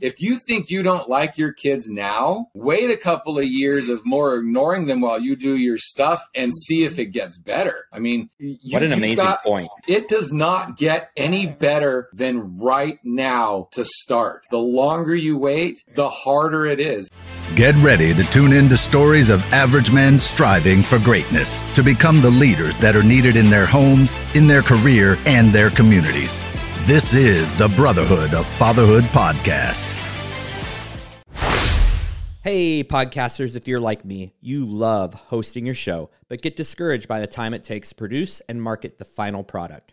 if you think you don't like your kids now, wait a couple of years of more ignoring them while you do your stuff and see if it gets better. I mean, you, what an amazing got, point. It does not get any better than right now to start. The longer you wait, the harder it is. Get ready to tune in to stories of average men striving for greatness to become the leaders that are needed in their homes, in their career, and their communities. This is the Brotherhood of Fatherhood podcast. Hey, podcasters, if you're like me, you love hosting your show, but get discouraged by the time it takes to produce and market the final product.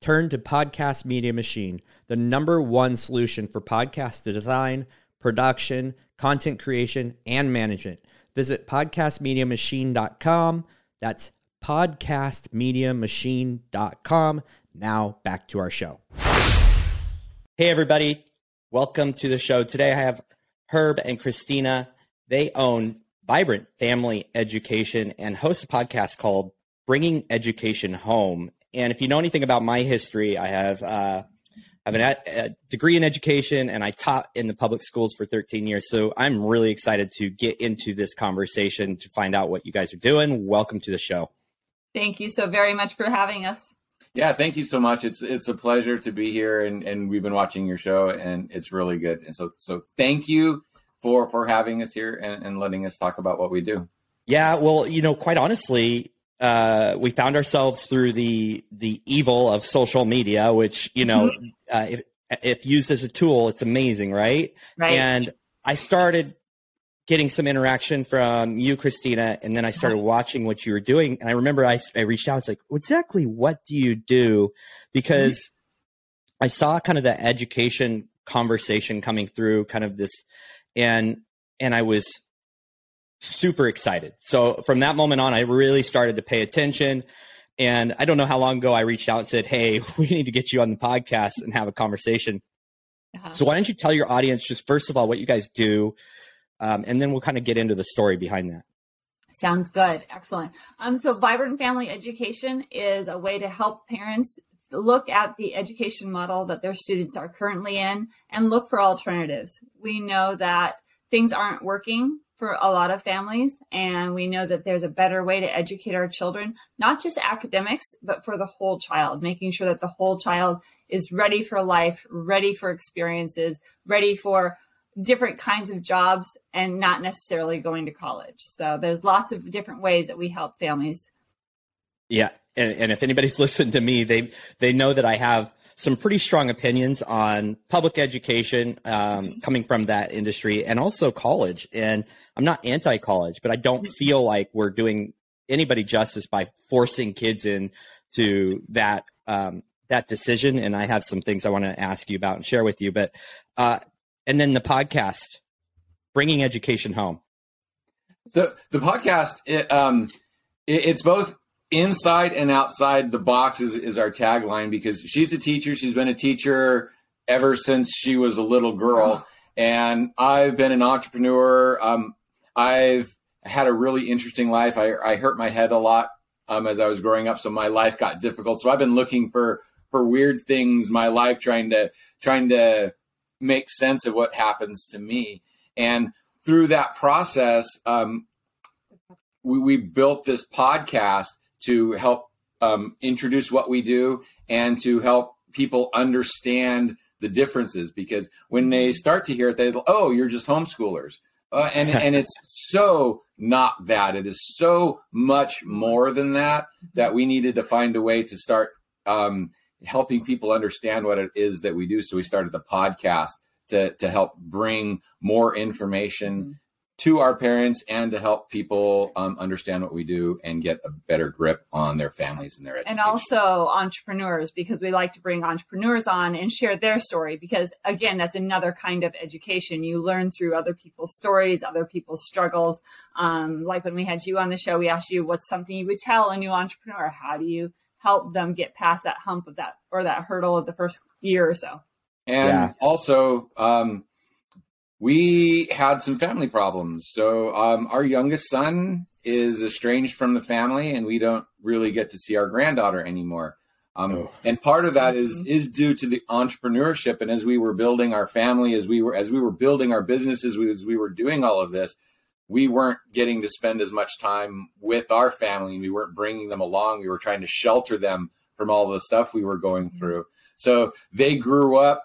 Turn to Podcast Media Machine, the number one solution for podcast design, production, content creation, and management. Visit podcastmediamachine.com. That's podcastmediamachine.com. Now back to our show. Hey, everybody. Welcome to the show. Today I have Herb and Christina. They own Vibrant Family Education and host a podcast called Bringing Education Home. And if you know anything about my history, I have uh, I have a degree in education and I taught in the public schools for 13 years. So I'm really excited to get into this conversation to find out what you guys are doing. Welcome to the show. Thank you so very much for having us. Yeah, thank you so much. It's it's a pleasure to be here, and and we've been watching your show, and it's really good. And so so thank you for for having us here and, and letting us talk about what we do. Yeah, well, you know, quite honestly, uh, we found ourselves through the the evil of social media, which you know, mm-hmm. uh, if if used as a tool, it's amazing, right? Right. And I started getting some interaction from you, Christina, and then I started uh-huh. watching what you were doing. And I remember I, I reached out, I was like, exactly what do you do? Because mm-hmm. I saw kind of the education conversation coming through, kind of this, and and I was super excited. So from that moment on, I really started to pay attention. And I don't know how long ago I reached out and said, Hey, we need to get you on the podcast and have a conversation. Uh-huh. So why don't you tell your audience just first of all what you guys do, um, and then we'll kind of get into the story behind that. Sounds good. Excellent. Um, so, Vibrant Family Education is a way to help parents look at the education model that their students are currently in and look for alternatives. We know that things aren't working for a lot of families, and we know that there's a better way to educate our children, not just academics, but for the whole child, making sure that the whole child is ready for life, ready for experiences, ready for different kinds of jobs and not necessarily going to college. So there's lots of different ways that we help families. Yeah, and, and if anybody's listened to me, they they know that I have some pretty strong opinions on public education um, coming from that industry and also college. And I'm not anti-college, but I don't feel like we're doing anybody justice by forcing kids in to that um, that decision. And I have some things I want to ask you about and share with you. But uh, and then the podcast, bringing education home. So the podcast, it, um, it, it's both inside and outside the box is, is our tagline because she's a teacher. She's been a teacher ever since she was a little girl. And I've been an entrepreneur. Um, I've had a really interesting life. I, I hurt my head a lot um, as I was growing up, so my life got difficult. So I've been looking for for weird things my life, trying to trying to make sense of what happens to me. And through that process, um, we, we, built this podcast to help um, introduce what we do and to help people understand the differences. Because when they start to hear it, they oh, you're just homeschoolers. Uh, and and it's so not that. It is so much more than that that we needed to find a way to start um, helping people understand what it is that we do. So we started the podcast to to help bring more information mm-hmm. to our parents and to help people um, understand what we do and get a better grip on their families and their education. And also entrepreneurs because we like to bring entrepreneurs on and share their story because again that's another kind of education. You learn through other people's stories, other people's struggles. Um, like when we had you on the show, we asked you what's something you would tell a new entrepreneur. How do you help them get past that hump of that or that hurdle of the first year or so? And yeah. also, um, we had some family problems. So um, our youngest son is estranged from the family, and we don't really get to see our granddaughter anymore. Um, Oh. and part of that is Mhm. is due to the entrepreneurship. And as we were building our family, as we were as we were building our businesses, we, as we were doing all of this, we weren't getting to spend as much time with our family. And we weren't bringing them along. We were trying to shelter them from all the stuff we were going through. So they grew up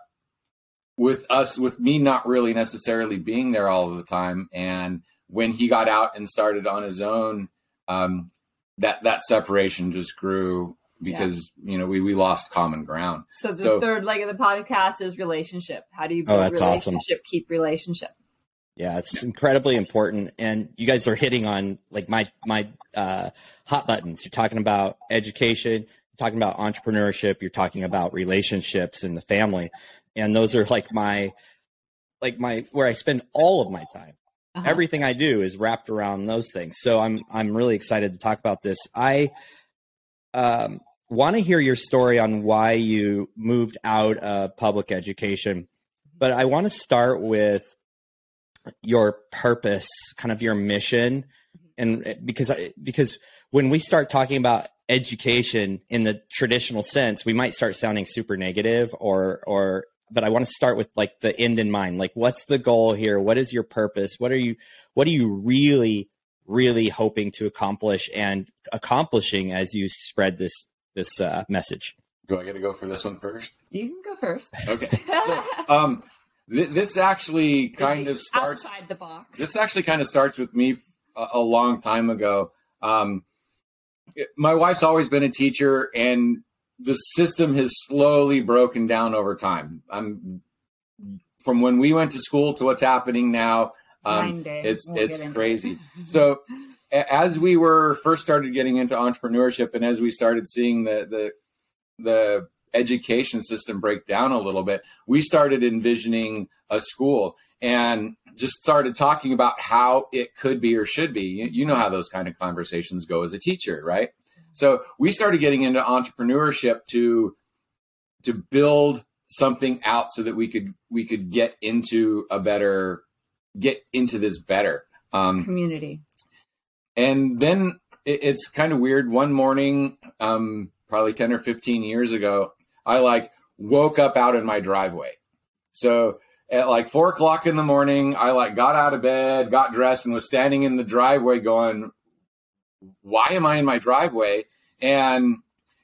with us, with me not really necessarily being there all of the time. And when he got out and started on his own, um, that that separation just grew because you know we we lost common ground. So the So- third leg of the podcast is relationship. How do you Oh, build that's awesome. keep relationship? Yeah, it's incredibly important, and you guys are hitting on like my my uh, hot buttons. You're talking about education, you're talking about entrepreneurship, you're talking about relationships and the family, and those are like my like my where I spend all of my time. Uh-huh. Everything I do is wrapped around those things. So I'm I'm really excited to talk about this. I um, want to hear your story on why you moved out of public education, but I want to start with your purpose, kind of your mission, and because I, because when we start talking about education in the traditional sense, we might start sounding super negative or or. But I want to start with like the end in mind. Like, what's the goal here? What is your purpose? What are you What are you really, really hoping to accomplish and accomplishing as you spread this this uh, message? Do I get to go for this one first? You can go first. Okay. So, um, th- this actually kind of starts. outside the box. This actually kind of starts with me a, a long time ago. Um, it- my wife's always been a teacher, and the system has slowly broken down over time. I'm from when we went to school to what's happening now. Um, it's We'll it's crazy. it. So a- as we were first started getting into entrepreneurship, and as we started seeing the the the education system break down a little bit, we started envisioning a school and just started talking about how it could be or should be. You, you know how those kind of conversations go as a teacher, right? So we started getting into entrepreneurship to to build something out so that we could we could get into a better get into this better. Um, community. and then it, it's kind of weird. One morning, um, probably 10 or 15 years ago, I like woke up out in my driveway. So at like four o'clock in the morning, I like got out of bed, got dressed, and was standing in the driveway going, Why am I in my driveway? And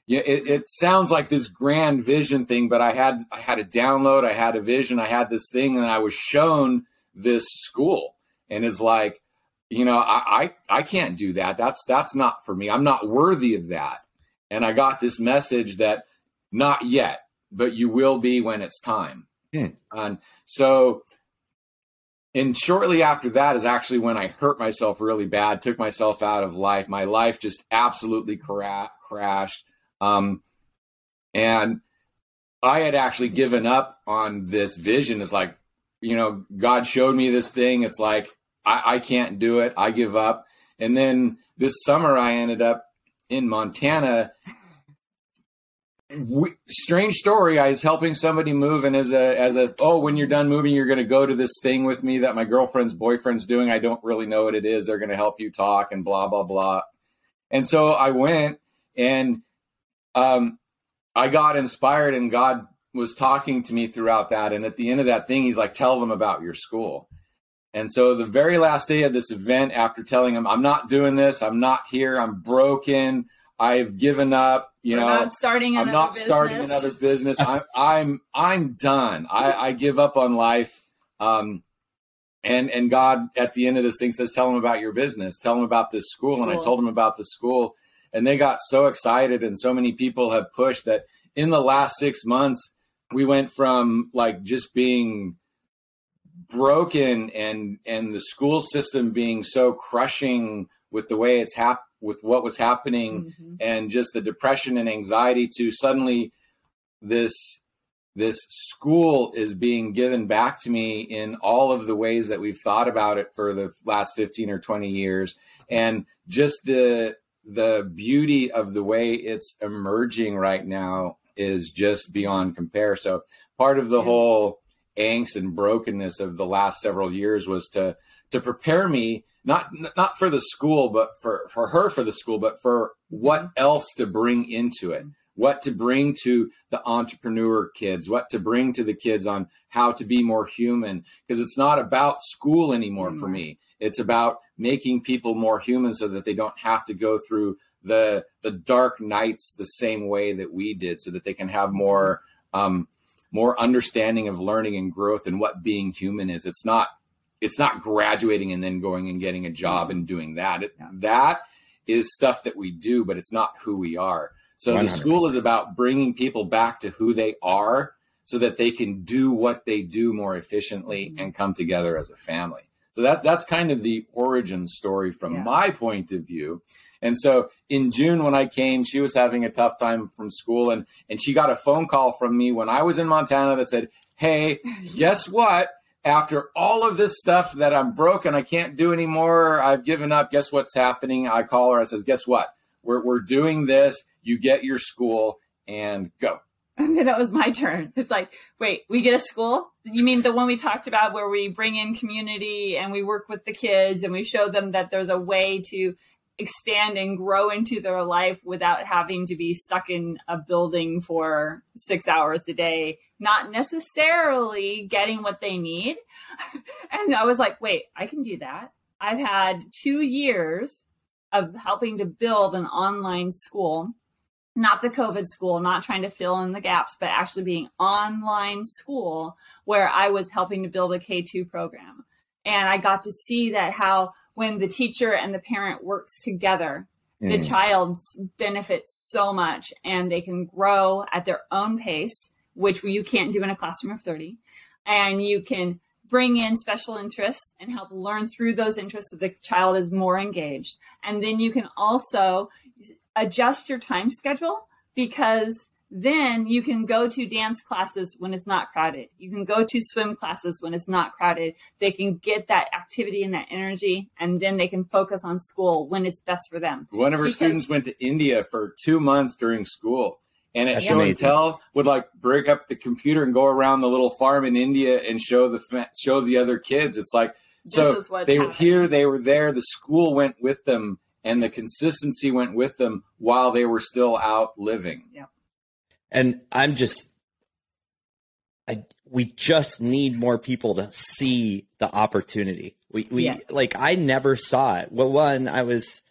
it, it sounds like this grand vision thing, but I had I had a download, I had a vision, I had this thing, and I was shown this school, and it's like, you know, I, I I can't do that. That's that's not for me. I'm not worthy of that. And I got this message that not yet, but you will be when it's time. Hmm. And so, and shortly after that is actually when I hurt myself really bad, took myself out of life. My life just absolutely cra- crashed. Um, and I had actually given up on this vision. It's like, you know, God showed me this thing. It's like, I, I can't do it. I give up. And then this summer, I ended up in Montana. We, strange story. I was helping somebody move, and as a as a oh, when you're done moving, you're going to go to this thing with me that my girlfriend's boyfriend's doing. I don't really know what it is. They're going to help you talk and blah blah blah. And so I went, and um, I got inspired, and God was talking to me throughout that. And at the end of that thing, He's like, "Tell them about your school." And so the very last day of this event, after telling him, I'm not doing this, I'm not here, I'm broken, I've given up, you We're know, not starting I'm not starting another business. I'm I'm I'm done. I, I give up on life. Um and and God at the end of this thing says, Tell them about your business, tell them about this school. And I told them about the school, and they got so excited, and so many people have pushed that in the last six months, we went from like just being broken and and the school system being so crushing with the way it's hap with what was happening Mhm. and just the depression and anxiety to suddenly this this school is being given back to me in all of the ways that we've thought about it for the last 15 or 20 years and just the the beauty of the way it's emerging right now is just beyond compare so part of the Yeah. whole angst and brokenness of the last several years was to to prepare me not not for the school but for for her for the school but for what else to bring into it what to bring to the entrepreneur kids, what to bring to the kids on how to be more human. Because it's not about school anymore mm-hmm. for me. It's about making people more human so that they don't have to go through the the dark nights the same way that we did, so that they can have more um, more understanding of learning and growth and what being human is. It's not it's not graduating and then going and getting a job and doing that. It, that is stuff that we do, but it's not who we are. So 100%. the school is about bringing people back to who they are so that they can do what they do more efficiently mm-hmm. and come together as a family. So that that's kind of the origin story from yeah. my point of view. And so in June when I came, she was having a tough time from school and and she got a phone call from me when I was in Montana that said, "Hey, guess what? After all of this stuff that I'm broken, I can't do anymore. I've given up. Guess what's happening?" I call her. I says, "Guess what? We're we're doing this. You get your school and go." And then it was my turn. It's like, wait, we get a school? You mean the one we talked about where we bring in community and we work with the kids and we show them that there's a way to expand and grow into their life without having to be stuck in a building for six hours a day, not necessarily getting what they need. and I was like, wait, I can do that. I've had two years of helping to build an online school not the COVID school, not trying to fill in the gaps, but actually being online school where I was helping to build a K2 program. And I got to see that how when the teacher and the parent works together, mm. the child benefits so much and they can grow at their own pace, which you can't do in a classroom of 30. And you can bring in special interests and help learn through those interests so the child is more engaged. And then you can also adjust your time schedule because then you can go to dance classes when it's not crowded. You can go to swim classes when it's not crowded. They can get that activity and that energy, and then they can focus on school when it's best for them. One of her because, students went to India for two months during school. And at show and tell would like break up the computer and go around the little farm in India and show the show the other kids. It's like so they were here, they were there. The school went with them and the consistency went with them while they were still out living. Yeah. And I'm just I we just need more people to see the opportunity. We we yeah. like I never saw it. Well, one, I was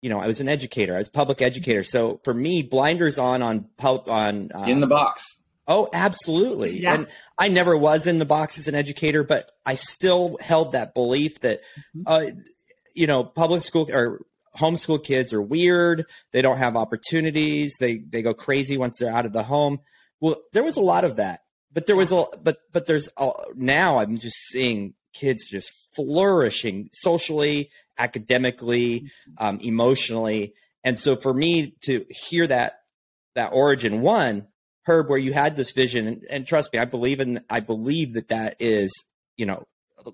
you know, I was an educator. I was public educator. So for me, blinders on on on uh, in the box. Oh, absolutely. Yeah. And I never was in the box as an educator, but I still held that belief that, mm-hmm. uh, you know, public school or homeschool kids are weird. They don't have opportunities. They they go crazy once they're out of the home. Well, there was a lot of that, but there was a but but there's a, now I'm just seeing kids just flourishing socially, academically, um, emotionally, and so for me to hear that that origin one Herb, where you had this vision, and, and trust me, I believe in I believe that that is you know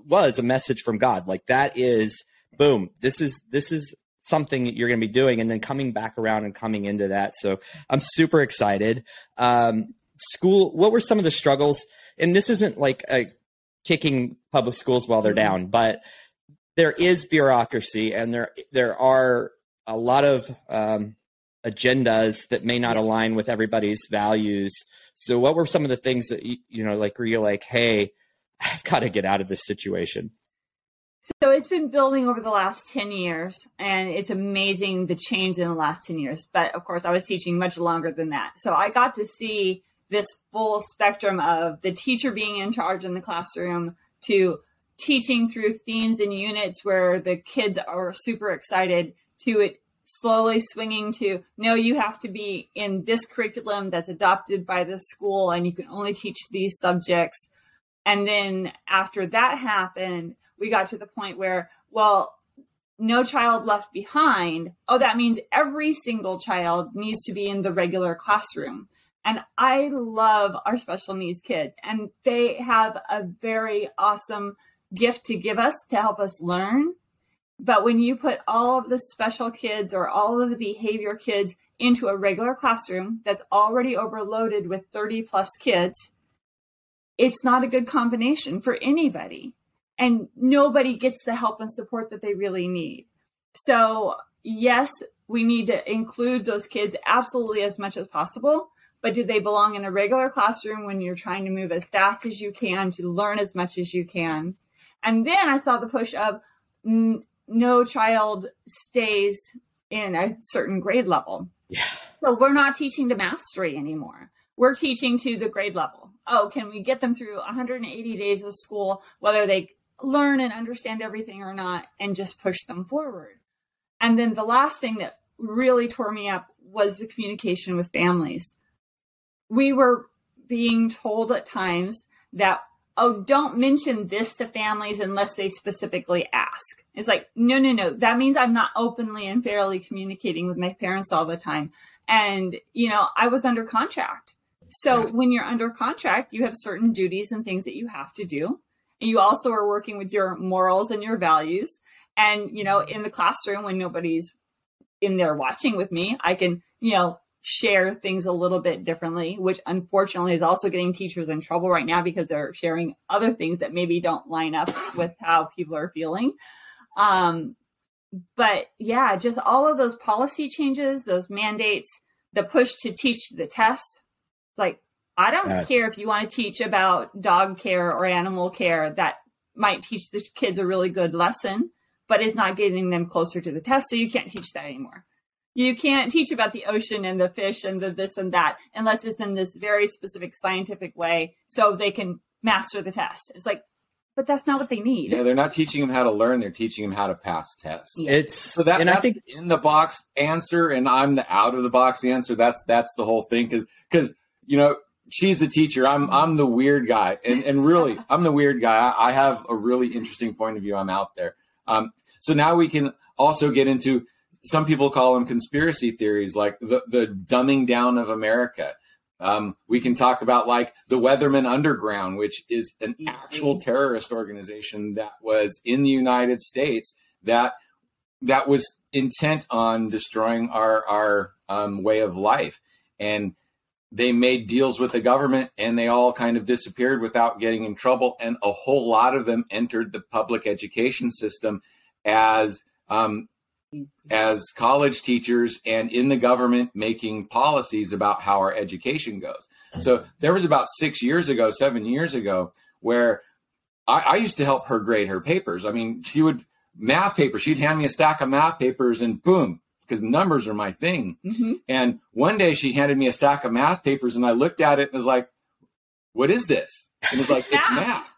was a message from God. Like that is boom. This is this is something that you're going to be doing and then coming back around and coming into that. So I'm super excited. Um, school, what were some of the struggles? And this isn't like a kicking public schools while they're mm-hmm. down, but there is bureaucracy and there, there are a lot of, um, agendas that may not align with everybody's values. So what were some of the things that you, you know, like, were you like, Hey, I've got to get out of this situation? So it's been building over the last 10 years, and it's amazing the change in the last 10 years. But of course, I was teaching much longer than that. So I got to see this full spectrum of the teacher being in charge in the classroom to teaching through themes and units where the kids are super excited to it slowly swinging to no you have to be in this curriculum that's adopted by the school and you can only teach these subjects and then after that happened we got to the point where, well, no child left behind. Oh, that means every single child needs to be in the regular classroom. And I love our special needs kids, and they have a very awesome gift to give us to help us learn. But when you put all of the special kids or all of the behavior kids into a regular classroom that's already overloaded with 30 plus kids, it's not a good combination for anybody and nobody gets the help and support that they really need. So, yes, we need to include those kids absolutely as much as possible. But do they belong in a regular classroom when you're trying to move as fast as you can to learn as much as you can? And then I saw the push of n- no child stays in a certain grade level. Yeah. So we're not teaching to mastery anymore. We're teaching to the grade level. Oh, can we get them through 180 days of school, whether they learn and understand everything or not, and just push them forward? And then the last thing that really tore me up was the communication with families. We were being told at times that, oh, don't mention this to families unless they specifically ask. It's like, no, no, no. That means I'm not openly and fairly communicating with my parents all the time. And, you know, I was under contract. So when you're under contract, you have certain duties and things that you have to do. You also are working with your morals and your values. And, you know, in the classroom, when nobody's in there watching with me, I can, you know, share things a little bit differently, which unfortunately is also getting teachers in trouble right now because they're sharing other things that maybe don't line up with how people are feeling. Um, but yeah, just all of those policy changes, those mandates, the push to teach the test. It's like, I don't Yes. care if you want to teach about dog care or animal care that might teach the kids a really good lesson, but it's not getting them closer to the test. So you can't teach that anymore. You can't teach about the ocean and the fish and the this and that unless it's in this very specific scientific way so they can master the test. It's like, but that's not what they need. Yeah, they're not teaching them how to learn; they're teaching them how to pass tests. It's So that, and that's I think the in the box answer, and I'm the out of the box answer. That's that's the whole thing, because because you know she's the teacher. I'm I'm the weird guy, and and really I'm the weird guy. I, I have a really interesting point of view. I'm out there. Um, so now we can also get into some people call them conspiracy theories, like the the dumbing down of America. Um, we can talk about like the Weatherman Underground, which is an actual terrorist organization that was in the United States that that was intent on destroying our our um, way of life, and they made deals with the government, and they all kind of disappeared without getting in trouble, and a whole lot of them entered the public education system as um, as college teachers and in the government making policies about how our education goes. So there was about six years ago, seven years ago, where I, I used to help her grade her papers. I mean, she would math papers. She'd hand me a stack of math papers, and boom, because numbers are my thing. Mhm. And one day she handed me a stack of math papers, and I looked at it and was like, "What is this?" And it's like, "It's Math. math."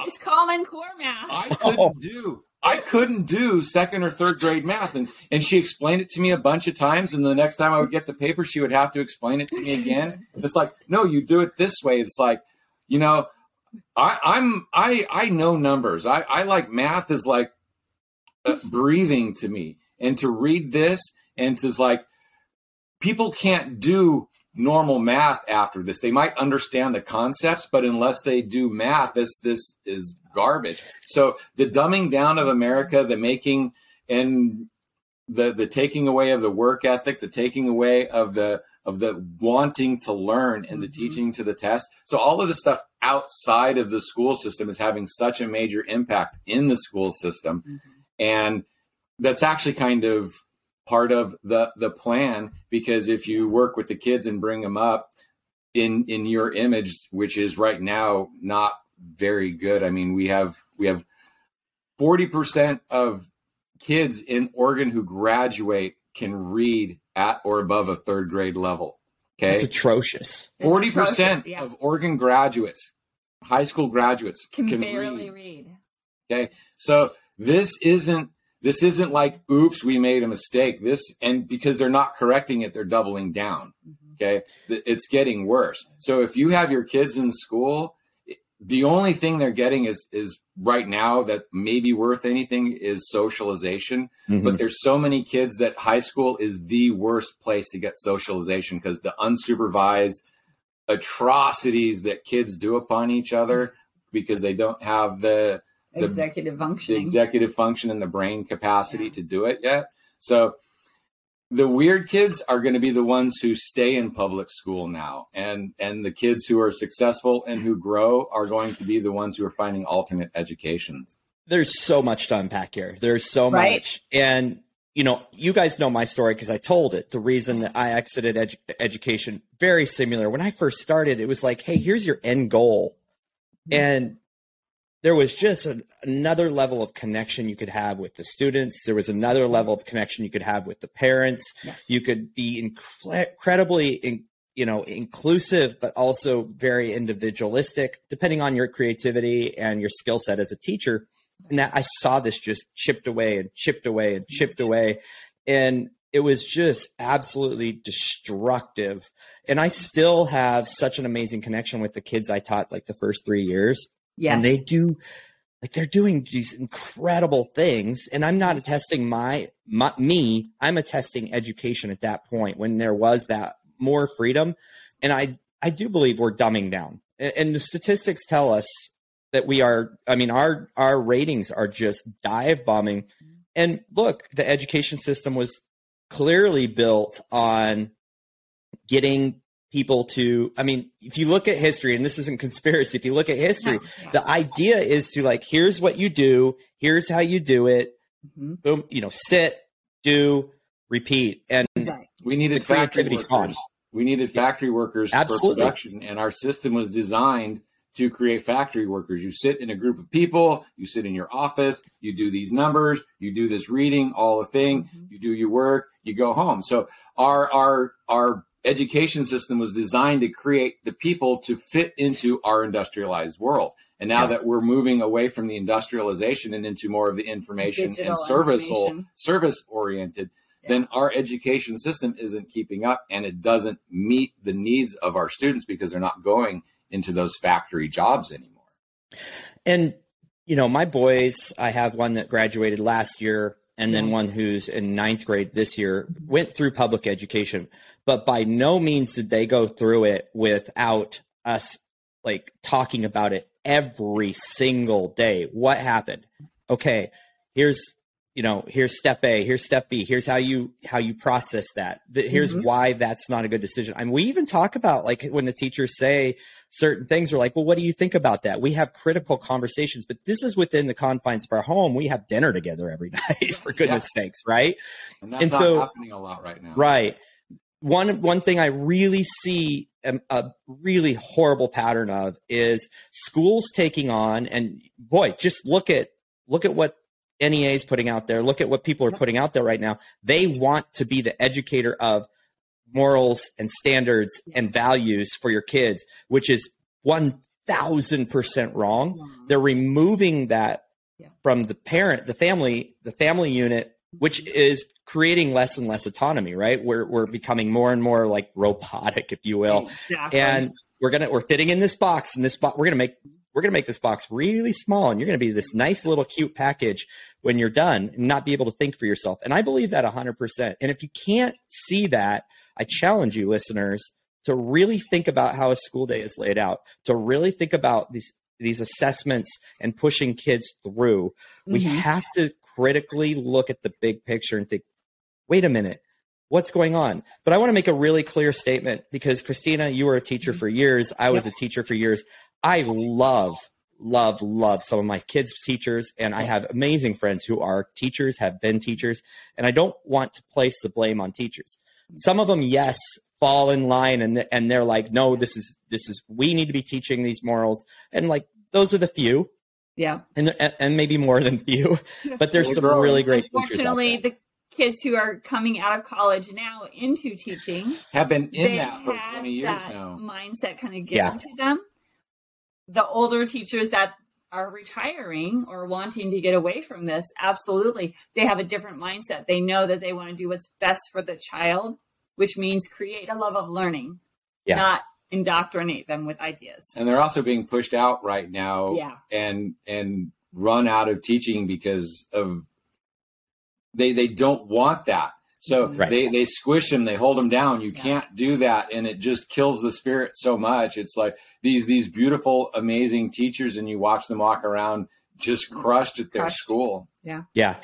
It's common core math. I couldn't do I couldn't do second or third grade math and and she explained it to me a bunch of times and the next time I would get the paper she would have to explain it to me again. It's like, no, you do it this way. It's like, you know, I, I'm I I know numbers. I, I like math is like uh, breathing to me. And to read this and to like people can't do normal math after this. They might understand the concepts, but unless they do math, this this is garbage. So the dumbing down of America, the making and the the taking away of the work ethic, the taking away of the of the wanting to learn and the Mhm. teaching to the test. So all of the stuff outside of the school system is having such a major impact in the school system. Mhm. And that's actually kind of part of the the plan because if you work with the kids and bring them up in in your image which is right now not very good i mean we have we have 40% of kids in oregon who graduate can read at or above a third grade level okay it's atrocious. 40% atrocious, yeah. of oregon graduates high school graduates can, can barely read read. Okay. So this isn't this isn't like oops, we made a mistake. This and because they're not correcting it, they're doubling down. Mhm. Okay. It's getting worse. So if you have your kids in school, the only thing they're getting is is right now that may be worth anything is socialization. Mhm. But there's so many kids that high school is the worst place to get socialization because the unsupervised atrocities that kids do upon each other because they don't have the The- Executive function, the executive function and the brain capacity Yeah. to do it yet. So the weird kids are going to be the ones who stay in public school now and and the kids who are successful and who grow are going to be the ones who are finding alternate educations. There's so much to unpack here. There's so Right. much. And you know, you guys know my story because I told it. The reason that I exited edu- education, very similar. When I first started, it was like, hey, here's your end goal. Mm-hmm. And there was just a, another level of connection you could have with the students. There was another level of connection you could have with the parents. Yes. You could be incre- incredibly, in, you know, inclusive, but also very individualistic, depending on your creativity and your skill set as a teacher and that I saw this just chipped away and chipped away and chipped mm-hmm. away. And it was just absolutely destructive. And I still have such an amazing connection with the kids I taught like the first three years. Yes. And they do like they're doing these incredible things. And I'm not attesting my, my me, I'm attesting education at that point when there was that more freedom. And I I do believe we're dumbing down. And, and the statistics tell us that we are i mean our our ratings are just dive bombing and look the education system was clearly built on getting people to i mean if you look at history and this isn't conspiracy if you look at history Yeah. the idea is to like here's what you do here's how you do it Mhm. boom you know sit do repeat and Right. We needed The factory workers. gone. We needed factory workers Absolutely. for production, and our system was designed to create factory workers. You sit in a group of people, you sit in your office, you do these numbers, you do this reading, all the thing, Mhm. you do your work, you go home. So our our our education system was designed to create the people to fit into our industrialized world. And now Yeah. that we're moving away from the industrialization and into more of the information Digital and service service oriented, then our education system isn't keeping up and it doesn't meet the needs of our students because they're not going into those factory jobs anymore. And you know, my boys, I have one that graduated last year, and then one who's in ninth grade this year, went through public education, but by no means did they go through it without us like talking about it every single day. What happened? Okay, here's you know here's step a here's step b here's how you how you process that Th- here's Mhm. why that's not a good decision I mean, we even talk about like when the teachers say certain things we're like well what do you think about that we have critical conversations but this is within the confines of our home we have dinner together every night for goodness sakes right And that's And not so- happening a lot right now. Right. One one thing I really see a, a really horrible pattern of is schools taking on and boy, just look at look at what NEA is putting out there. Look at what people are putting out there right now. They want to be the educator of morals and standards and values for your kids, which is one thousand percent wrong Wow. they're removing that Yeah. from the parent the family the family unit which mm-hmm. is creating less and less autonomy right we're we're becoming more and more like robotic if you will Exactly. and we're gonna we're fitting in this box and this box we're gonna make mm-hmm. We're gonna make this box really small and you're gonna be this nice little cute package when you're done and not be able to think for yourself. And i believe that 100% and if you can't see that i challenge you listeners to really think about how a school day is laid out to really think about these these assessments and pushing kids through. We Mhm. have to critically look at the big picture and think wait a minute what's going on? But i want to make a really clear statement because christina you were a teacher for years. I was a teacher for years i love love love some of my kids teachers and i have amazing friends who are teachers have been teachers and i don't want to place the blame on teachers some of them yes fall in line and and they're like no this is this is we need to be teaching these morals and like those are the few yeah. and and maybe more than few but there's some really great teachers out Unfortunately, there. the kids who are coming out of college now into teaching, Have been in that for 20 years that now. mindset kind of Yeah. given to them. The older teachers that are retiring or wanting to get away from this, absolutely, they have a different mindset. They know that they want to do what's best for the child, which means create a love of learning, Yeah. not indoctrinate them with ideas. And they're also being pushed out right now Yeah. and and run out of teaching because of they they don't want that. So Right. they they squish them, they hold them down. You Yeah. can't do that, and it just kills the spirit so much. It's like these these beautiful, amazing teachers, and you watch them walk around just crushed at their Crushed. school. Yeah. Yeah.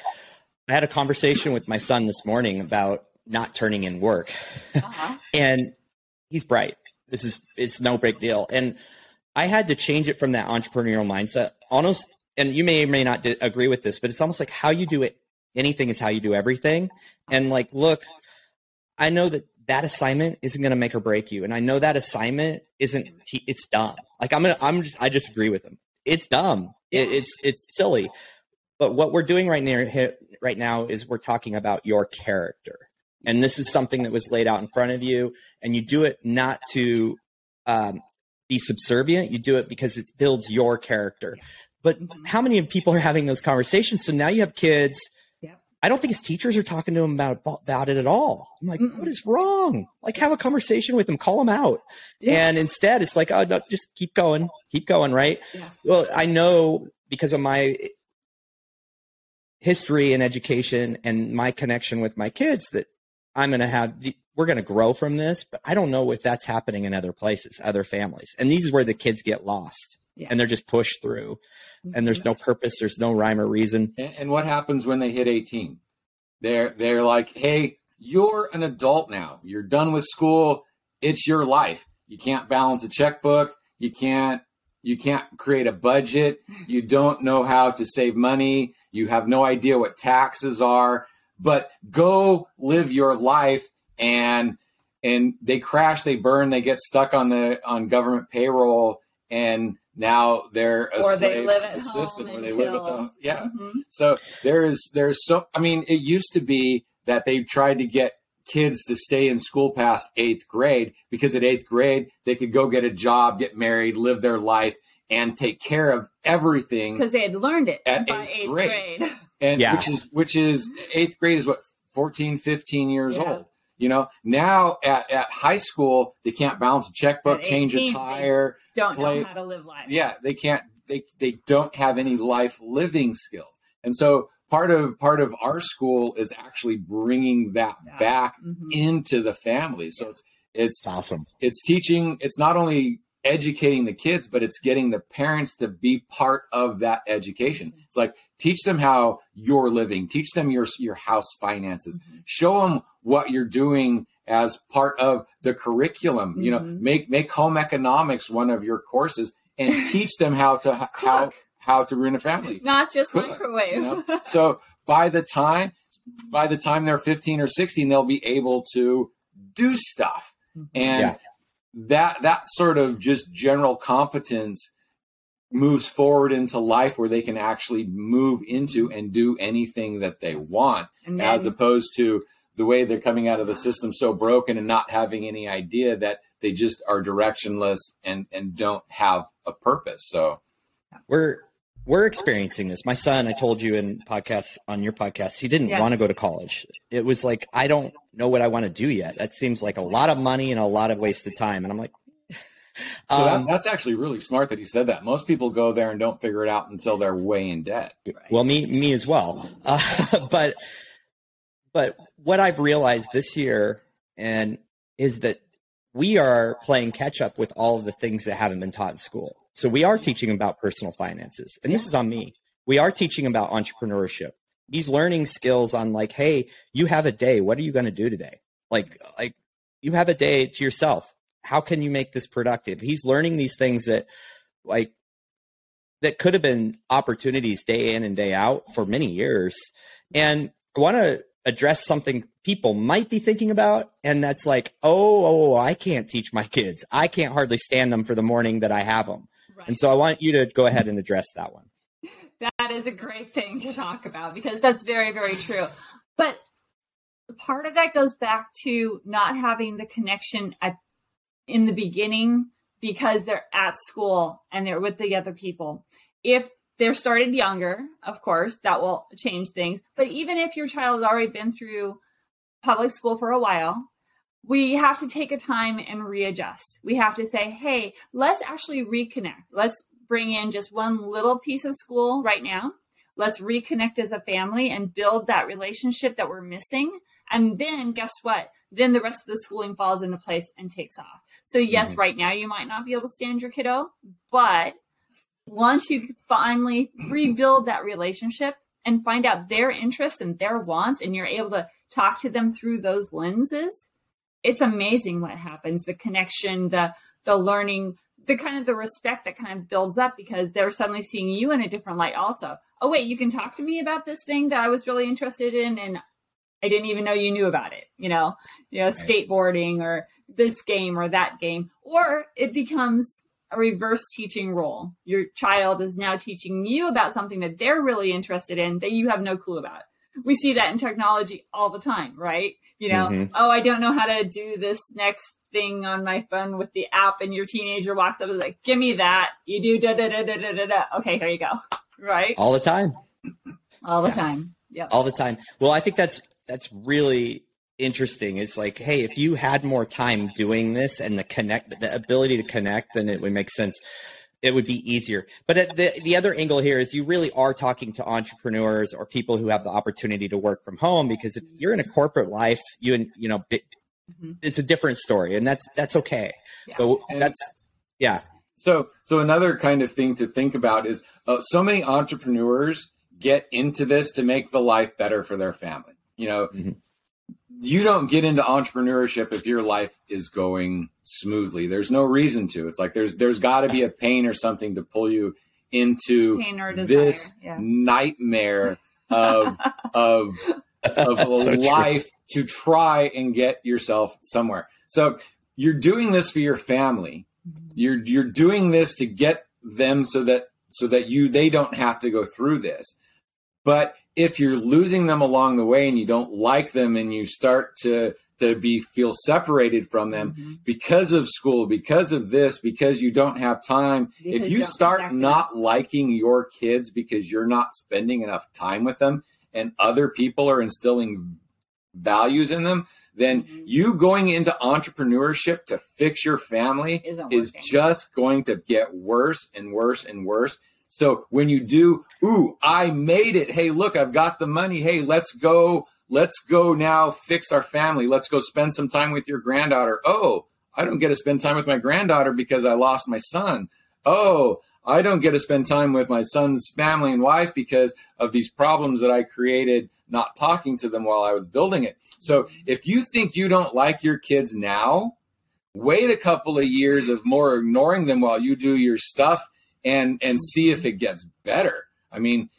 I had a conversation with my son this morning about not turning in work. Uh-huh. and he's bright. This is it's no big deal. And I had to change it from that entrepreneurial mindset. Almost and you may or may not di- agree with this, but it's almost like how you do it anything is how you do everything. And like, look, I know that that assignment isn't going to make or break you. And I know that assignment isn't, it's dumb. Like I'm going to, I'm just, I just agree with him. It's dumb. It, it's, it's silly. But what we're doing right now, right now is we're talking about your character. And this is something that was laid out in front of you. And you do it not to um, be subservient. You do it because it builds your character. But how many people are having those conversations? So now you have kids. I don't think his teachers are talking to him about, about it at all. I'm like, what is wrong? Like, have a conversation with him, call him out. Yeah. And instead, it's like, oh, no, just keep going, keep going, right? Yeah. Well, I know because of my history and education and my connection with my kids that I'm going to have the, we're going to grow from this, but I don't know if that's happening in other places, other families. And these is where the kids get lost yeah. and they're just pushed through and there's mm-hmm. no purpose. There's no rhyme or reason. And, and what happens when they hit 18? They're, they're like, Hey, you're an adult now. You're done with school. It's your life. You can't balance a checkbook. You can't you can't create a budget. You don't know how to save money. You have no idea what taxes are. But go live your life and and they crash, they burn, they get stuck on the on government payroll, and now they're a or slave they live to the system where they live at the yeah. Mm-hmm. So there's there's so I mean it used to be that they tried to get kids to stay in school past eighth grade because at eighth grade they could go get a job, get married, live their life, and take care of everything because they had learned it at by eighth, eighth grade. grade. And Yeah. which is which is eighth grade is what 14, 15 years Yeah. old. You know, now at, at high school they can't balance a checkbook, At change a 18, tire. Don't Play- know how to live life. Yeah, they can't. They they don't have any life living skills, and so part of part of our school is actually bringing that Yeah. back Mhm. into the family. So it's it's It's awesome. it's teaching. It's not only educating the kids, but it's getting the parents to be part of that education. Mm-hmm. It's like teach them how you're living, teach them your your house finances, mm-hmm. show them what you're doing as part of the curriculum. You know, Mhm. make make home economics one of your courses and teach them how to how how to run a family. Not just Cook, microwave. you know? so by the time by the time they're 15 or 16 they'll be able to do stuff mm-hmm. and Yeah. That that sort of just general competence moves forward into life where they can actually move into and do anything that they want and as opposed to the way they're coming out of the system so broken and not having any idea that they just are directionless and and don't have a purpose so We're we're experiencing this. My son, I told you in podcast on your podcast, he didn't Yeah. want to go to college. It was like I don't know what I want to do yet. That seems like a lot of money and a lot of wasted time. And I'm like, So um, that, that's actually really smart that he said that. Most people go there and don't figure it out until they're way in debt. well, me me as well. Uh, but but what I've realized this year and is that we are playing catch up with all of the things that haven't been taught in school. So we are teaching about personal finances, and this is on me. We are teaching about entrepreneurship. He's learning skills on like, hey, you have a day. What are you going to do today? Like, like you have a day to yourself. How can you make this productive? He's learning these things that, like, that could have been opportunities day in and day out for many years. And I want to address something people might be thinking about, and that's like, oh, oh, oh, I can't teach my kids. I can't hardly stand them for the morning that I have them. Right. And so I want you to go ahead and address that one. That is a great thing to talk about because that's very very true but part of that goes back to not having the connection at in the beginning because they're at school and they're with the other people if they're started younger of course that will change things but even if your child has already been through public school for a while we have to take a time and readjust. We have to say, hey, let's actually reconnect. Let's bring in just one little piece of school right now. Let's reconnect as a family and build that relationship that we're missing. And then guess what? Then the rest of the schooling falls into place and takes off. So, yes, Mhm. right now you might not be able to stand your kiddo, but once you finally rebuild that relationship and find out their interests and their wants, and you're able to talk to them through those lenses, it's amazing what happens the connection the the learning the kind of the respect that kind of builds up because they're suddenly seeing you in a different light also oh wait, you can talk to me about this thing that I was really interested in, and I didn't even know you knew about it. You know, you know, skateboarding or this game or that game, or it becomes a reverse teaching role. Your child is now teaching you about something that they're really interested in that you have no clue about. We see that in technology all the time, right? You know, mm-hmm. oh, I don't know how to do this next thing on my phone with the app, and your teenager walks up and is like, "Give me that." You do da da da da da da da. Okay, here you go. Right? All the time. All the yeah. time. Yeah. All the time. Well, I think that's that's really interesting. It's like, hey, if you had more time doing this and the connect, the ability to connect, then it would make sense. It would be easier. But the the other angle here is you really are talking to entrepreneurs or people who have the opportunity to work from home because if you're in a corporate life, you and you know, mm-hmm. it's a different story, and that's that's okay. Yeah. But that's yeah. So so another kind of thing to think about is uh, so many entrepreneurs get into this to make the life better for their family. You know, mm-hmm you don't get into entrepreneurship if your life is going smoothly. There's no reason to. It's like there's there's got to be a pain or something to pull you into this yeah. nightmare of of of so life true. To try and get yourself somewhere. So you're doing this for your family. Mm-hmm. You're you're doing this to get them so that so that you they don't have to go through this. But if you're losing them along the way and you don't like them and you start to to be feel separated from them mm-hmm. because of school because of this because you don't have time because if you start not liking your kids because you're not spending enough time with them and other people are instilling values in them then mm-hmm. you going into entrepreneurship to fix your family is just going to get worse and worse and worse so when you do, ooh, I made it. Hey, look, I've got the money. Hey, let's go. Let's go now fix our family. Let's go spend some time with your granddaughter. Oh, I don't get to spend time with my granddaughter because I lost my son. Oh, I don't get to spend time with my son's family and wife because of these problems that I created not talking to them while I was building it. So if you think you don't like your kids now, wait a couple of years of more ignoring them while you do your stuff and and see if it gets better. I mean,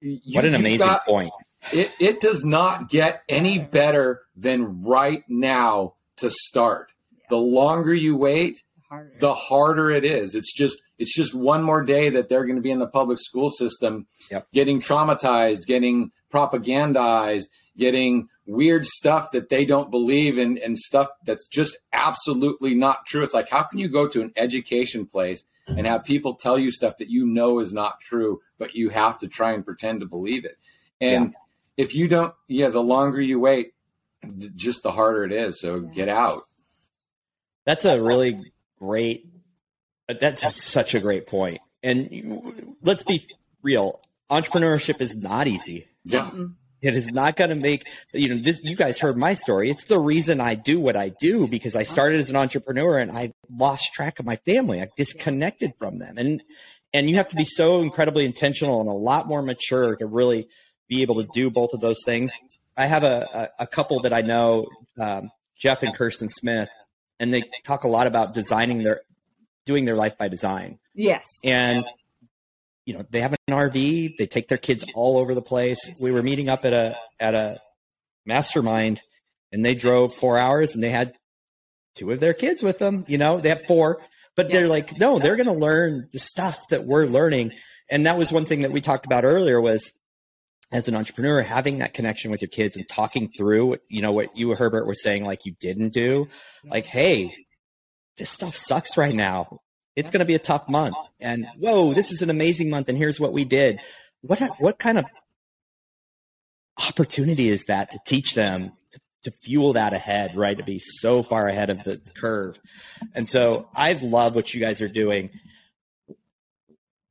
you, what an amazing got, point. It it does not get any better than right now to start. The longer you wait, the harder it is. It's just it's just one more day that they're going to be in the public school system, yep. getting traumatized, getting propagandized, getting weird stuff that they don't believe in and stuff that's just absolutely not true. It's like how can you go to an education place and have people tell you stuff that you know is not true, but you have to try and pretend to believe it. And yeah. if you don't, yeah, the longer you wait, just the harder it is. So get out. That's a really great. That's such a great point. And let's be real. Entrepreneurship is not easy. Yeah. It is not going to make you know this. You guys heard my story. It's the reason I do what I do because I started as an entrepreneur and I lost track of my family. I disconnected from them, and and you have to be so incredibly intentional and a lot more mature to really be able to do both of those things. I have a a, a couple that I know, um, Jeff and Kirsten Smith, and they talk a lot about designing their doing their life by design. Yes, and you know they have an RV. They take their kids all over the place. We were meeting up at a at a mastermind, and they drove four hours, and they had two of their kids with them. You know, they have four, but they're like, no, they're going to learn the stuff that we're learning. And that was one thing that we talked about earlier was as an entrepreneur having that connection with your kids and talking through you know what you herbert was saying like you didn't do like hey this stuff sucks right now it's going to be a tough month. And whoa, this is an amazing month. And here's what we did. What, what kind of opportunity is that to teach them to, to fuel that ahead, right? To be so far ahead of the curve. And so I love what you guys are doing.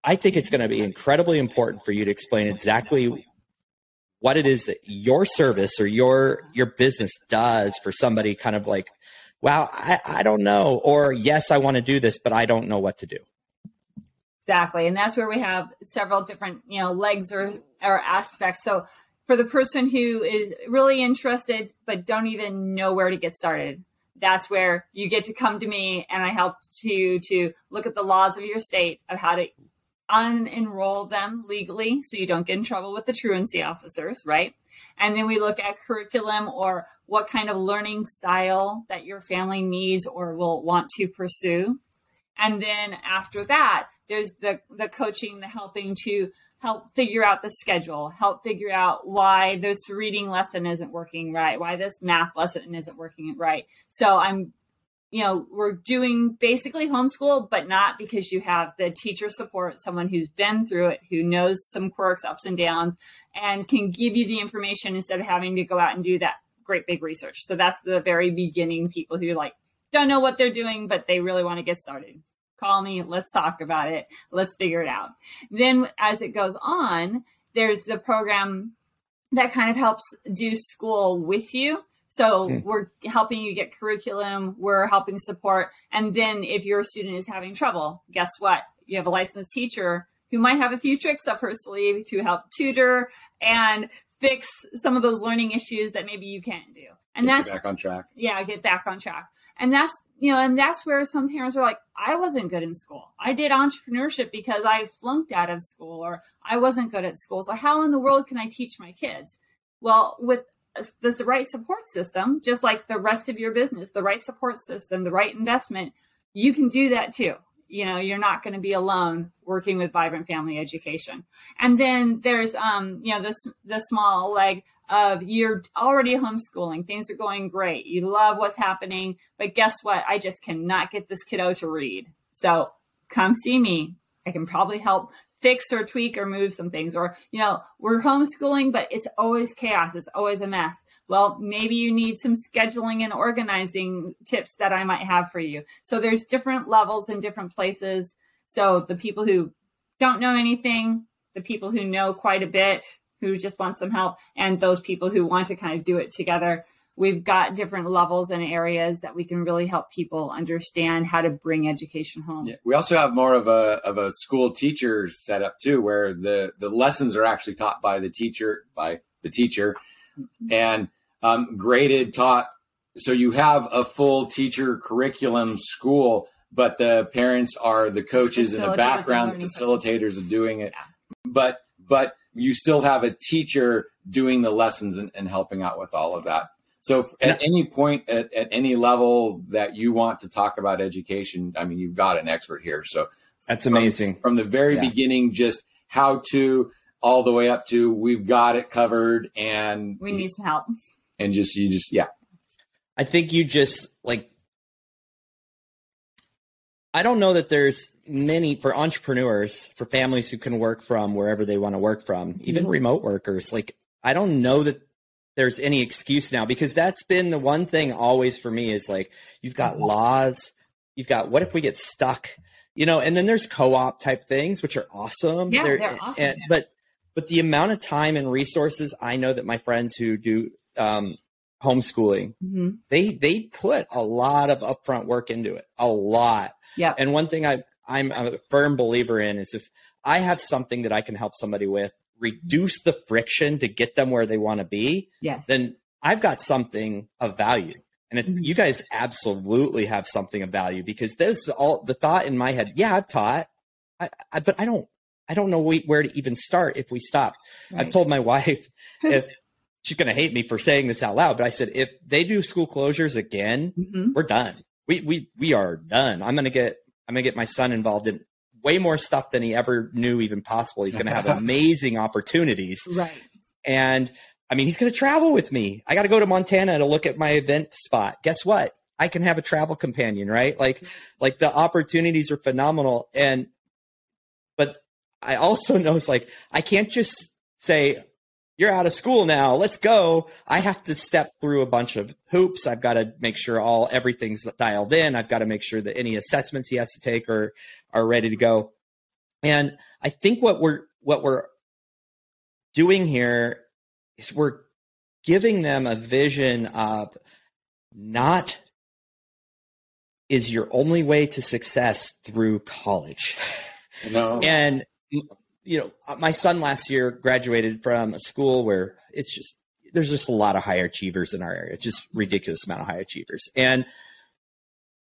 I think it's going to be incredibly important for you to explain exactly what it is that your service or your your business does for somebody kind of like wow, I, I don't know. Or yes, I want to do this, but I don't know what to do. Exactly. And that's where we have several different, you know, legs or, or aspects. So for the person who is really interested, but don't even know where to get started, that's where you get to come to me and I help to to look at the laws of your state of how to unenroll them legally so you don't get in trouble with the truancy officers, right? And then we look at curriculum or what kind of learning style that your family needs or will want to pursue. And then after that, there's the, the coaching, the helping to help figure out the schedule, help figure out why this reading lesson isn't working right, why this math lesson isn't working right. So I'm you know, we're doing basically homeschool, but not because you have the teacher support, someone who's been through it, who knows some quirks, ups and downs, and can give you the information instead of having to go out and do that great big research. So that's the very beginning people who like don't know what they're doing, but they really want to get started. Call me, let's talk about it, let's figure it out. Then as it goes on, there's the program that kind of helps do school with you. So mm. we're helping you get curriculum, we're helping support. And then if your student is having trouble, guess what? You have a licensed teacher who might have a few tricks up her sleeve to help tutor and fix some of those learning issues that maybe you can't do. And get that's back on track. Yeah, get back on track. And that's, you know, and that's where some parents are like, I wasn't good in school. I did entrepreneurship because I flunked out of school or I wasn't good at school. So how in the world can I teach my kids? Well, with this right support system, just like the rest of your business, the right support system, the right investment, you can do that too. You know, you're not going to be alone working with vibrant family education. And then there's, um, you know, this the small leg of you're already homeschooling, things are going great, you love what's happening, but guess what? I just cannot get this kiddo to read. So come see me. I can probably help fix or tweak or move some things. Or, you know, we're homeschooling, but it's always chaos. It's always a mess. Well, maybe you need some scheduling and organizing tips that I might have for you. So there's different levels in different places. So the people who don't know anything, the people who know quite a bit, who just want some help, and those people who want to kind of do it together we've got different levels and areas that we can really help people understand how to bring education home. Yeah. We also have more of a of a school teacher setup too, where the the lessons are actually taught by the teacher by the teacher, and um, graded taught. So you have a full teacher curriculum school, but the parents are the coaches in the background, facilitators of doing it. But but you still have a teacher doing the lessons and, and helping out with all of that. So at any point at, at any level that you want to talk about education, I mean, you've got an expert here. So that's amazing. From, from the very yeah. beginning, just how to all the way up to we've got it covered and we need some help. And just, you just, yeah. I think you just like, I don't know that there's many for entrepreneurs, for families who can work from wherever they want to work from, even mm-hmm. remote workers. Like, I don't know that there's any excuse now because that's been the one thing always for me is like you've got laws, you've got what if we get stuck, you know, and then there's co-op type things which are awesome. Yeah, they're, they're awesome. And, but but the amount of time and resources I know that my friends who do um, homeschooling, mm-hmm. they they put a lot of upfront work into it, a lot. Yeah. And one thing I I'm a firm believer in is if I have something that I can help somebody with, reduce the friction to get them where they want to be, yes. then I've got something of value. And it, mm-hmm. you guys absolutely have something of value because there's all the thought in my head. Yeah, I've taught, I, I, but I don't, I don't know where to even start if we stop. Right. I've told my wife if she's going to hate me for saying this out loud, but I said if they do school closures again, mm-hmm. we're done. We we we are done. I'm going to get I'm going to get my son involved in way more stuff than he ever knew even possible. He's going to have amazing opportunities. Right. And I mean, he's going to travel with me. I got to go to Montana to look at my event spot. Guess what? I can have a travel companion, right? Like, like the opportunities are phenomenal. And, but I also know it's like, I can't just say, you're out of school now. Let's go. I have to step through a bunch of hoops. I've got to make sure all everything's dialed in. I've got to make sure that any assessments he has to take are are ready to go. And I think what we're what we're doing here is we're giving them a vision of not is your only way to success through college. No. and you know, uh, my son last year graduated from a school where it's just there's just a lot of high achievers in our area. Just ridiculous amount of high achievers. And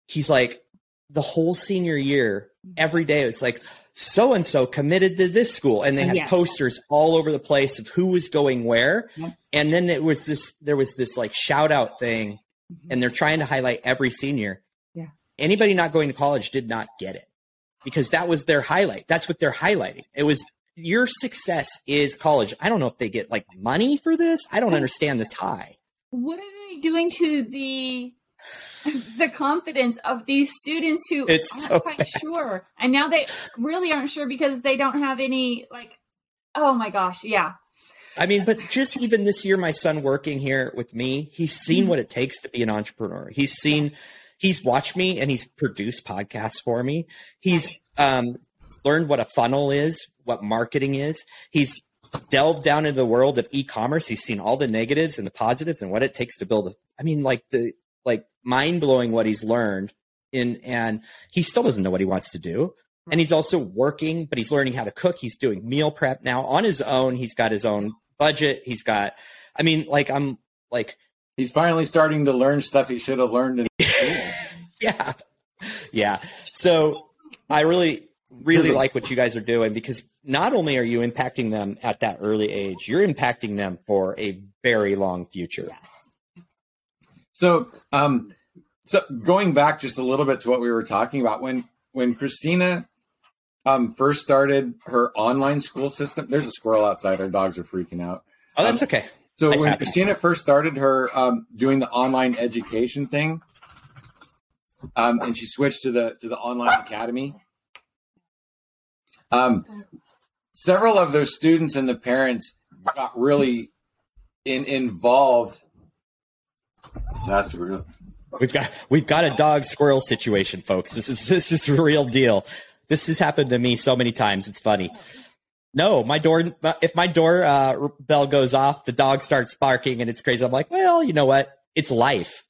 he's like, the whole senior year, every day it's like so and so committed to this school, and they had Yes. posters all over the place of who was going where, Yeah. and then it was this there was this like shout out thing, mm-hmm. and they're trying to highlight every senior. Yeah. Anybody not going to college did not get it because that was their highlight. That's what they're highlighting. It was your success is college. I don't know if they get like money for this. I don't understand the tie. what are they doing to the the confidence of these students who It's aren't so quite bad. sure and now they really aren't sure because they don't have any like oh my gosh yeah I mean, but just even this year, my son working here with me, he's seen what it takes to be an entrepreneur. He's seen, he's watched me and he's produced podcasts for me. He's um, learned what a funnel is, what marketing is. He's delved down into the world of e-commerce. He's seen all the negatives and the positives and what it takes to build a, I mean, like the, like mind blowing what he's learned in, and he still doesn't know what he wants to do. And he's also working, but he's learning how to cook. He's doing meal prep now on his own. He's got his own budget. He's got, I mean, like I'm like, He's finally starting to learn stuff he should have learned in school. yeah, yeah. So I really, really like what you guys are doing because not only are you impacting them at that early age, you're impacting them for a very long future. So, um, so going back just a little bit to what we were talking about when when Christina um, first started her online school system. There's a squirrel outside. Our dogs are freaking out. Oh, that's okay. So Life when happens. Christina first started her um, doing the online education thing, um, and she switched to the to the online academy, um, several of those students and the parents got really in, involved. That's real. We've got we've got a dog squirrel situation, folks. This is this is real deal. This has happened to me so many times. It's funny. No, my door. If my door uh, bell goes off, the dog starts barking, and it's crazy. I'm like, well, you know what? It's life.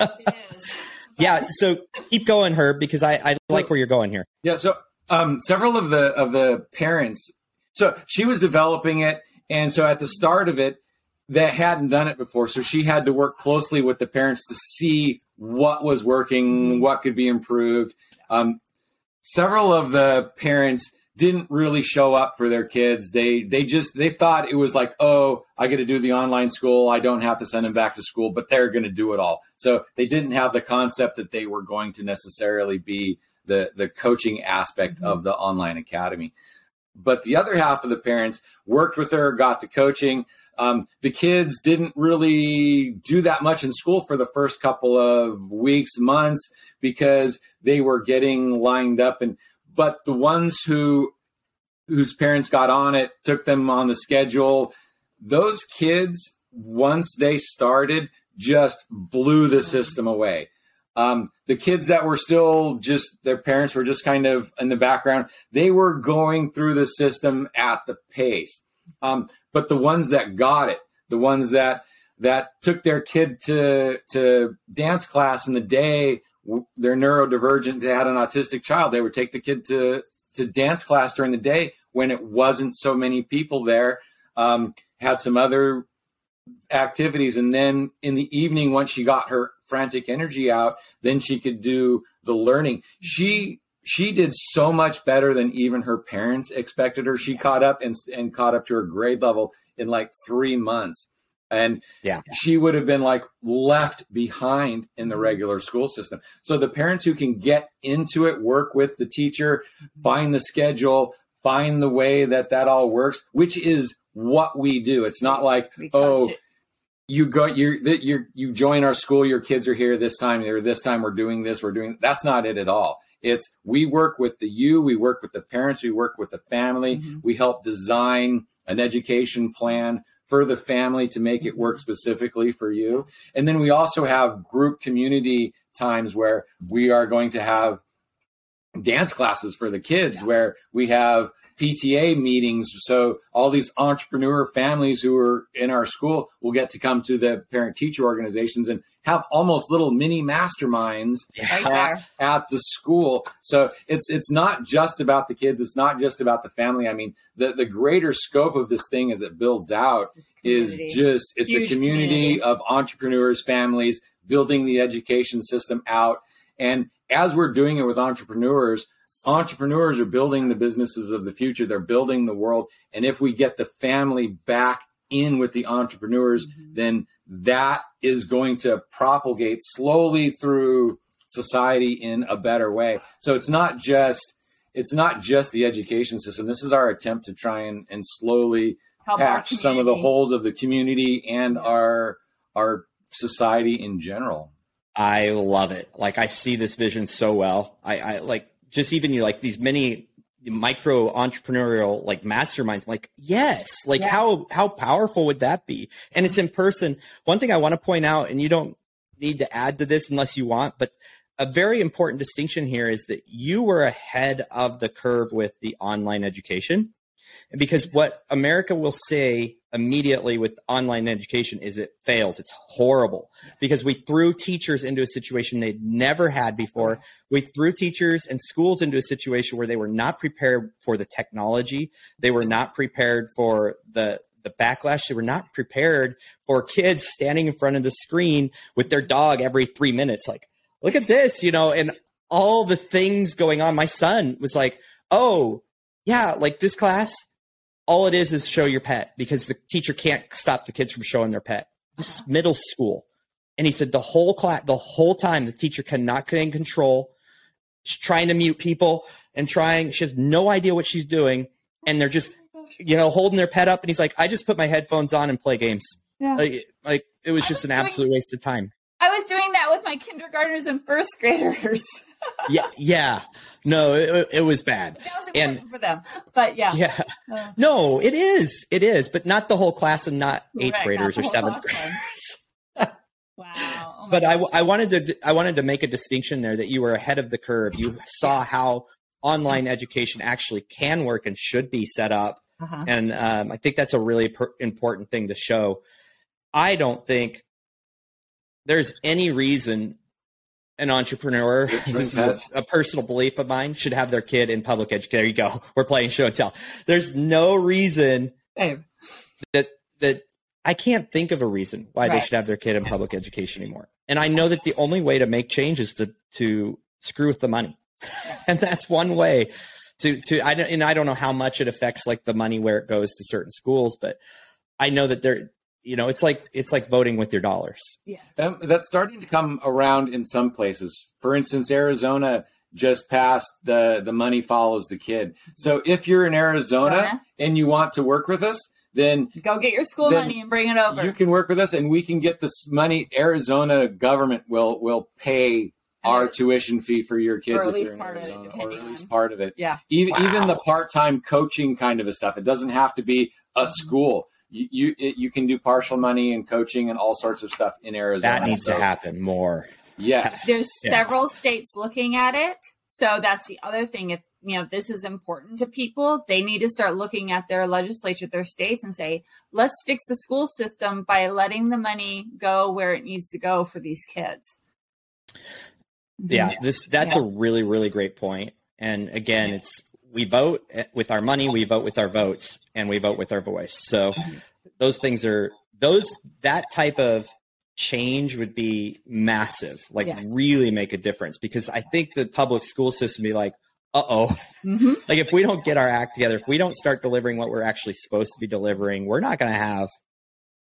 it is Yeah. So keep going, Herb, because I, I like where you're going here. Yeah, so um, several of the of the parents, so she was developing it, and so at the start of it, they hadn't done it before, so she had to work closely with the parents to see what was working, what could be improved. Um, several of the parents didn't really show up for their kids. They they just they thought it was like, oh, I got to do the online school. I don't have to send them back to school, but they're going to do it all. So they didn't have the concept that they were going to necessarily be the the coaching aspect of the online academy. But the other half of the parents worked with her, got the coaching. Um, the kids didn't really do that much in school for the first couple of weeks, months, because they were getting lined up. And but the ones who whose parents got on it, took them on the schedule, those kids once they started just blew the system away. Um, the kids that were still just their parents were just kind of in the background, they were going through the system at the pace. Um, but the ones that got it, the ones that that took their kid to to dance class in the day, they're neurodivergent, they had an autistic child, they would take the kid to to dance class during the day when it wasn't so many people there. Um, had some other activities. And then in the evening once she got her frantic energy out then she could do the learning. She she did so much better than even her parents expected her. She caught up and, and caught up to her grade level in like three months. And Yeah. she would have been like left behind in the mm-hmm. regular school system. So the parents who can get into it work with the teacher mm-hmm. find the schedule find the way that that all works which is what we do. It's not like oh it. you go you you you join our school your kids are here this time or this time we're doing this we're doing that's not it at all. It's we work with the you we work with the parents we work with the family. Mhm. we help design an education plan for the family to make it work specifically for you. And then we also have group community times where we are going to have dance classes for the kids where we have PTA meetings. So all these entrepreneur families who are in our school will get to come to the parent teacher organizations and have almost little mini masterminds right at, at the school. So it's it's not just about the kids. It's not just about the family. I mean, the the greater scope of this thing as it builds out is just it's Huge a community, community. of entrepreneurs, families building the education system out And as we're doing it with entrepreneurs, entrepreneurs are building the businesses of the future. They're building the world. And if we get the family back in with the entrepreneurs, mm-hmm. then that is going to propagate slowly through society in a better way. So it's not just it's not just the education system. This is our attempt to try and, and slowly Help patch some of the holes of the community and our our society in general. I love it. Like I see this vision so well. I, I like just even you like these many micro entrepreneurial like masterminds like yes like yeah. how how powerful would that be and it's in person one thing i want to point out and you don't need to add to this unless you want but a very important distinction here is that you were ahead of the curve with the online education because what america will say immediately with online education is it fails. It's horrible because we threw teachers into a situation they'd never had before. We threw teachers and schools into a situation where they were not prepared for the technology. They were not prepared for the the backlash. They were not prepared for kids standing in front of the screen with their dog every three minutes. Like, look at this, you know, and all the things going on. My son was like, oh, yeah, like this class, all it is is show your pet because the teacher can't stop the kids from showing their pet. This is middle school. And he said the whole class, the whole time, the teacher cannot get in control. She's trying to mute people and trying, she has no idea what she's doing. And they're just, you know, holding their pet up. And he's like, I just put my headphones on and play games. Yeah. Like, like it was just an absolute waste of time. I was doing that with my kindergartners and first graders. yeah, yeah. No, it, it was bad. That was important and, for them. But yeah. Yeah. Uh, no, it is. It is, but not the whole class and not eighth right, graders not or seventh graders. wow. Oh but I, I wanted to I wanted to make a distinction there that you were ahead of the curve. You saw how online education actually can work and should be set up. Uh-huh. And um, I think that's a really per- important thing to show. I don't think there's any reason an entrepreneur, this is a, a, personal belief of mine, should have their kid in public education. There you go. We're playing show and tell. There's no reason that that I can't think of a reason why right. they should have their kid in public education anymore. And I know that the only way to make change is to to screw with the money, and that's one way to to. I and I don't know how much it affects like the money where it goes to certain schools, but I know that there you know it's like it's like voting with your dollars yes um, that's starting to come around in some places for instance arizona just passed the the money follows the kid so if you're in arizona, arizona? and you want to work with us then go get your school money and bring it over you can work with us and we can get this money arizona government will will pay our tuition fee for your kids or at least part Arizona, of it, or at least part of it. Yeah. Even wow. even the part time coaching kind of a stuff. It doesn't have to be a mm-hmm. school you you, you can do partial money and coaching and all sorts of stuff in Arizona. That needs so, to happen more. Yes, there's yeah. several states looking at it. So that's the other thing. If you know this is important to people, they need to start looking at their legislature, their states, and say, let's fix the school system by letting the money go where it needs to go for these kids. Yeah, mm-hmm. this that's yeah. a really really great point. And again, it's we vote with our money, we vote with our votes, and we vote with our voice. So those things are those that type of change would be massive, like yes. really make a difference. Because I think the public school system be like, uh oh, mm-hmm. like if we don't get our act together, if we don't start delivering what we're actually supposed to be delivering, we're not going to have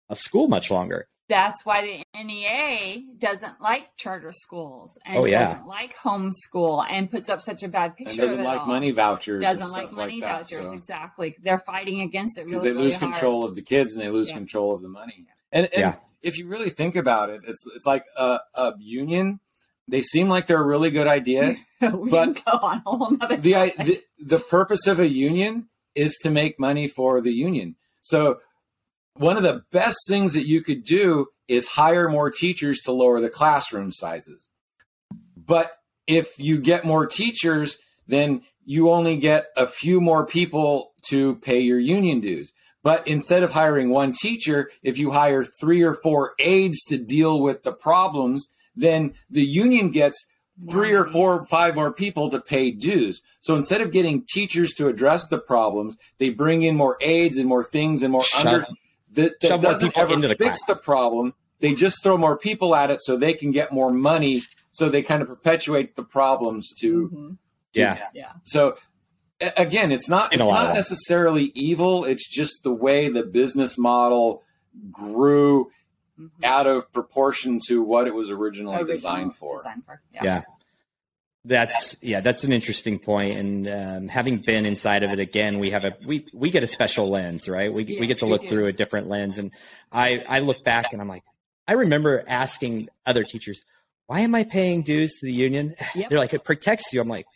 a school much longer that's why the NEA doesn't like charter schools and oh, yeah. doesn't like homeschool and puts up such a bad picture. And doesn't like all. money vouchers. Doesn't like money like vouchers. so. Exactly. They're fighting against it because really, they lose really control of the kids and they lose yeah. control of the money. And, and yeah. if you really think about it, it's it's like a, a union. They seem like they're a really good idea, but the, the the purpose of a union is to make money for the union. So one of the best things that you could do is hire more teachers to lower the classroom sizes. But if you get more teachers, then you only get a few more people to pay your union dues. But instead of hiring one teacher, if you hire three or four aides to deal with the problems, then the union gets three or four five more people to pay dues. So instead of getting teachers to address the problems, they bring in more aides and more things and more Shut under that, that doesn't ever into the fix class. the problem. They just throw more people at it so they can get more money so they kind of perpetuate the problems to. Mhm. Yeah. Yeah. So again, it's not Seen it's a lot of not necessarily evil. It's just the way the business model grew Mhm. out of proportion to what it was originally Original designed for. Designed for. Yeah. Yeah. That's yeah, that's an interesting point. And um, having been inside of it again, we have a we we get a special lens, right? We we get to look through a different lens. And I I look back and I'm like, I remember asking other teachers, why am I paying dues to the union? Yep. They're like, it protects you. I'm like,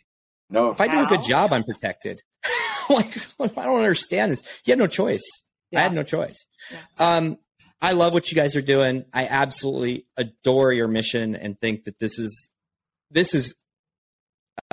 No, if I do a good job, I'm protected. like, I don't understand this. You had no choice. I had no choice. Yeah. Um, I love what you guys are doing. I absolutely adore your mission and think that this is this is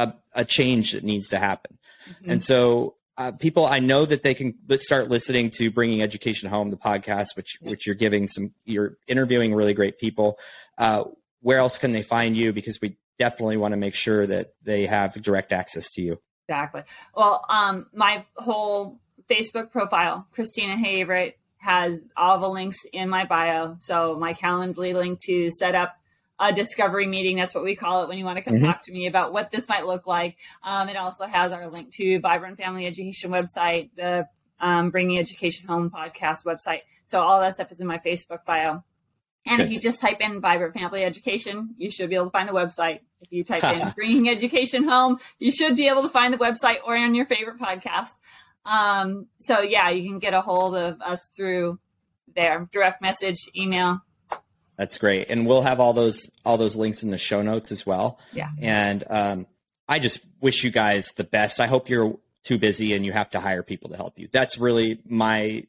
a, a change that needs to happen. Mhm. And so, uh, people, I know that they can start listening to Bringing Education Home, the podcast, which which you're giving some, you're interviewing really great people. Uh, where else can they find you? Because we definitely want to make sure that they have direct access to you. Exactly. Well, um, my whole Facebook profile, Christina Haverett, has all the links in my bio. So my Calendly link to set up a discovery meeting. That's what we call it when you want to come Mhm. talk to me about what this might look like. Um, it also has our link to Vibrant Family Education website, the um, Bringing Education Home podcast website. So all that stuff is in my Facebook bio. And if you just type in Vibrant Family Education, you should be able to find the website. If you type in Bringing Education Home, you should be able to find the website or on your favorite podcast. Um, so yeah, you can get a hold of us through there, direct message, email. That's great, and we'll have all those all those links in the show notes as well. Yeah. And um, I just wish you guys the best. I hope you're too busy and you have to hire people to help you. That's really my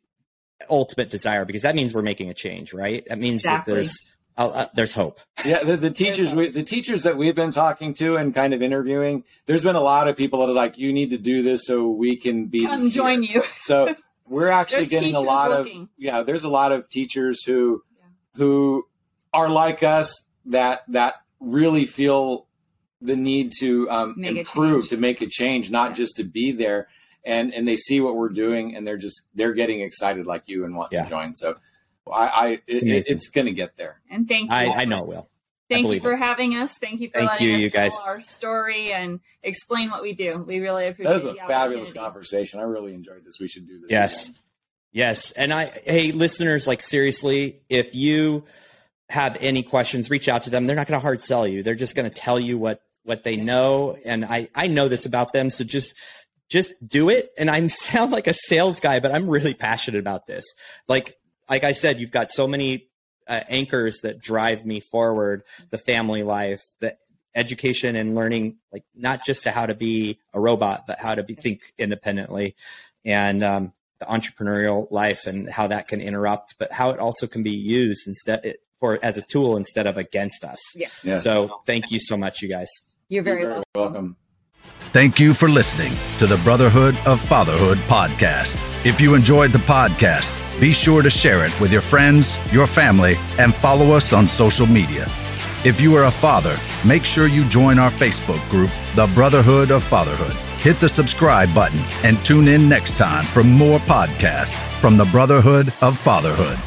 ultimate desire because that means we're making a change, right? That means Exactly. that there's uh, uh, there's hope. Yeah, the, the teachers, we, the teachers that we've been talking to and kind of interviewing, there's been a lot of people that are like, "You need to do this so we can be Come here." join you. So we're actually getting a lot looking. of yeah. There's a lot of teachers who Yeah. who are like us that that really feel the need to um, improve to make a change, not Yeah. just to be there. And and they see what we're doing, and they're just they're getting excited like you and want Yeah. to join. So I, I It's it, it's going to get there. And thank you. I, I know it will. Thank you for it. having us. Thank you for Thank letting you, us you guys. tell our story and explain what we do. We really appreciate That was a fabulous conversation. I really enjoyed this. We should do this. Yes. again. Yes. And I, hey, listeners, like seriously, if you have any questions, reach out to them. They're not going to hard sell you. They're just going to tell you what, what they know. And I, I know this about them. So just, just do it. And I sound like a sales guy, but I'm really passionate about this. Like, like I said, you've got so many uh, anchors that drive me forward, the family life, the education and learning, like not just to how to be a robot, but how to be think independently. And, um, the entrepreneurial life and how that can interrupt, but how it also can be used instead for as a tool instead of against us. Yes. Yes. So thank you so much, you guys. You're very, You're very welcome. welcome. Thank you for listening to the Brotherhood of Fatherhood podcast. If you enjoyed the podcast, be sure to share it with your friends, your family, and follow us on social media. If you are a father, make sure you join our Facebook group, The Brotherhood of Fatherhood. Hit the subscribe button and tune in next time for more podcasts from the Brotherhood of Fatherhood.